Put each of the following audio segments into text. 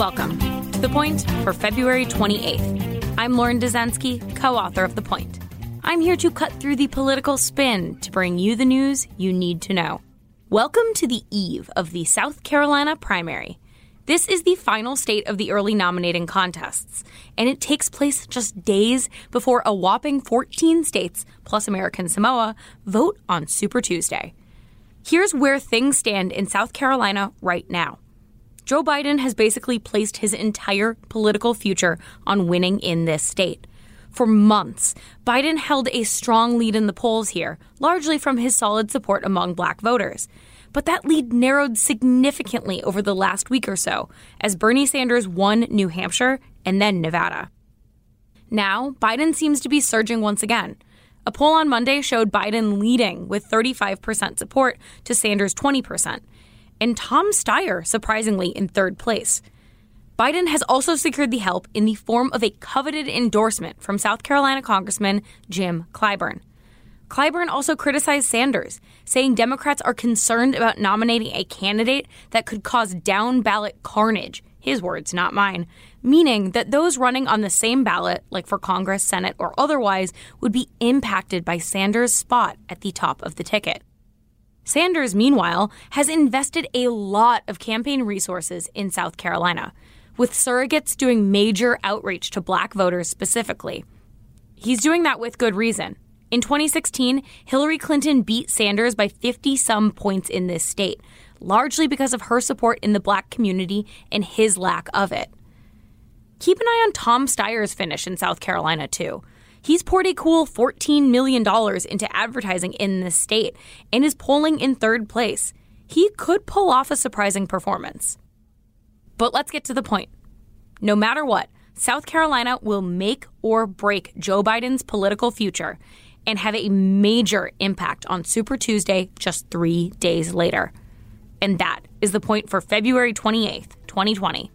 Welcome to The Point for February 28th. I'm Lauren Dezenski, co author of The Point. I'm here to cut through the political spin to bring you the news you need to know. Welcome to the eve of the South Carolina primary. This is the final state of the early nominating contests, and it takes place just days before a whopping 14 states, plus American Samoa, vote on Super Tuesday. Here's where things stand in South Carolina right now. Joe Biden has basically placed his entire political future on winning in this state. For months, Biden held a strong lead in the polls here, largely from his solid support among black voters. But that lead narrowed significantly over the last week or so as Bernie Sanders won New Hampshire and then Nevada. Now, Biden seems to be surging once again. A poll on Monday showed Biden leading with 35% support to Sanders' 20%, and Tom Steyer surprisingly in third place. Biden has also secured the help in the form of a coveted endorsement from South Carolina Congressman Jim Clyburn. Clyburn also criticized Sanders, saying Democrats are concerned about nominating a candidate that could cause down ballot carnage, his words, not mine, meaning that those running on the same ballot, like for Congress, Senate, or otherwise, would be impacted by Sanders' spot at the top of the ticket. Sanders, meanwhile, has invested a lot of campaign resources in South Carolina, with surrogates doing major outreach to black voters specifically. He's doing that with good reason. In 2016, Hillary Clinton beat Sanders by 50 some points in this state, largely because of her support in the black community and his lack of it. Keep an eye on Tom Steyer's finish in South Carolina, too. He's poured a cool $14 million into advertising in this state and is polling in third place. He could pull off a surprising performance. But let's get to the point. No matter what, South Carolina will make or break Joe Biden's political future and have a major impact on Super Tuesday just three days later. And that is the point for February 28th, 2020.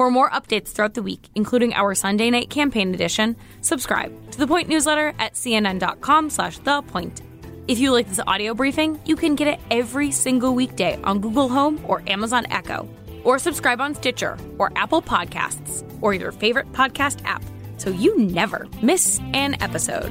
For more updates throughout the week, including our Sunday night campaign edition, subscribe to the Point newsletter at cnn.com slash the point. If you like this audio briefing, you can get it every single weekday on Google Home or Amazon Echo. Or subscribe on Stitcher or Apple Podcasts or your favorite podcast app so you never miss an episode.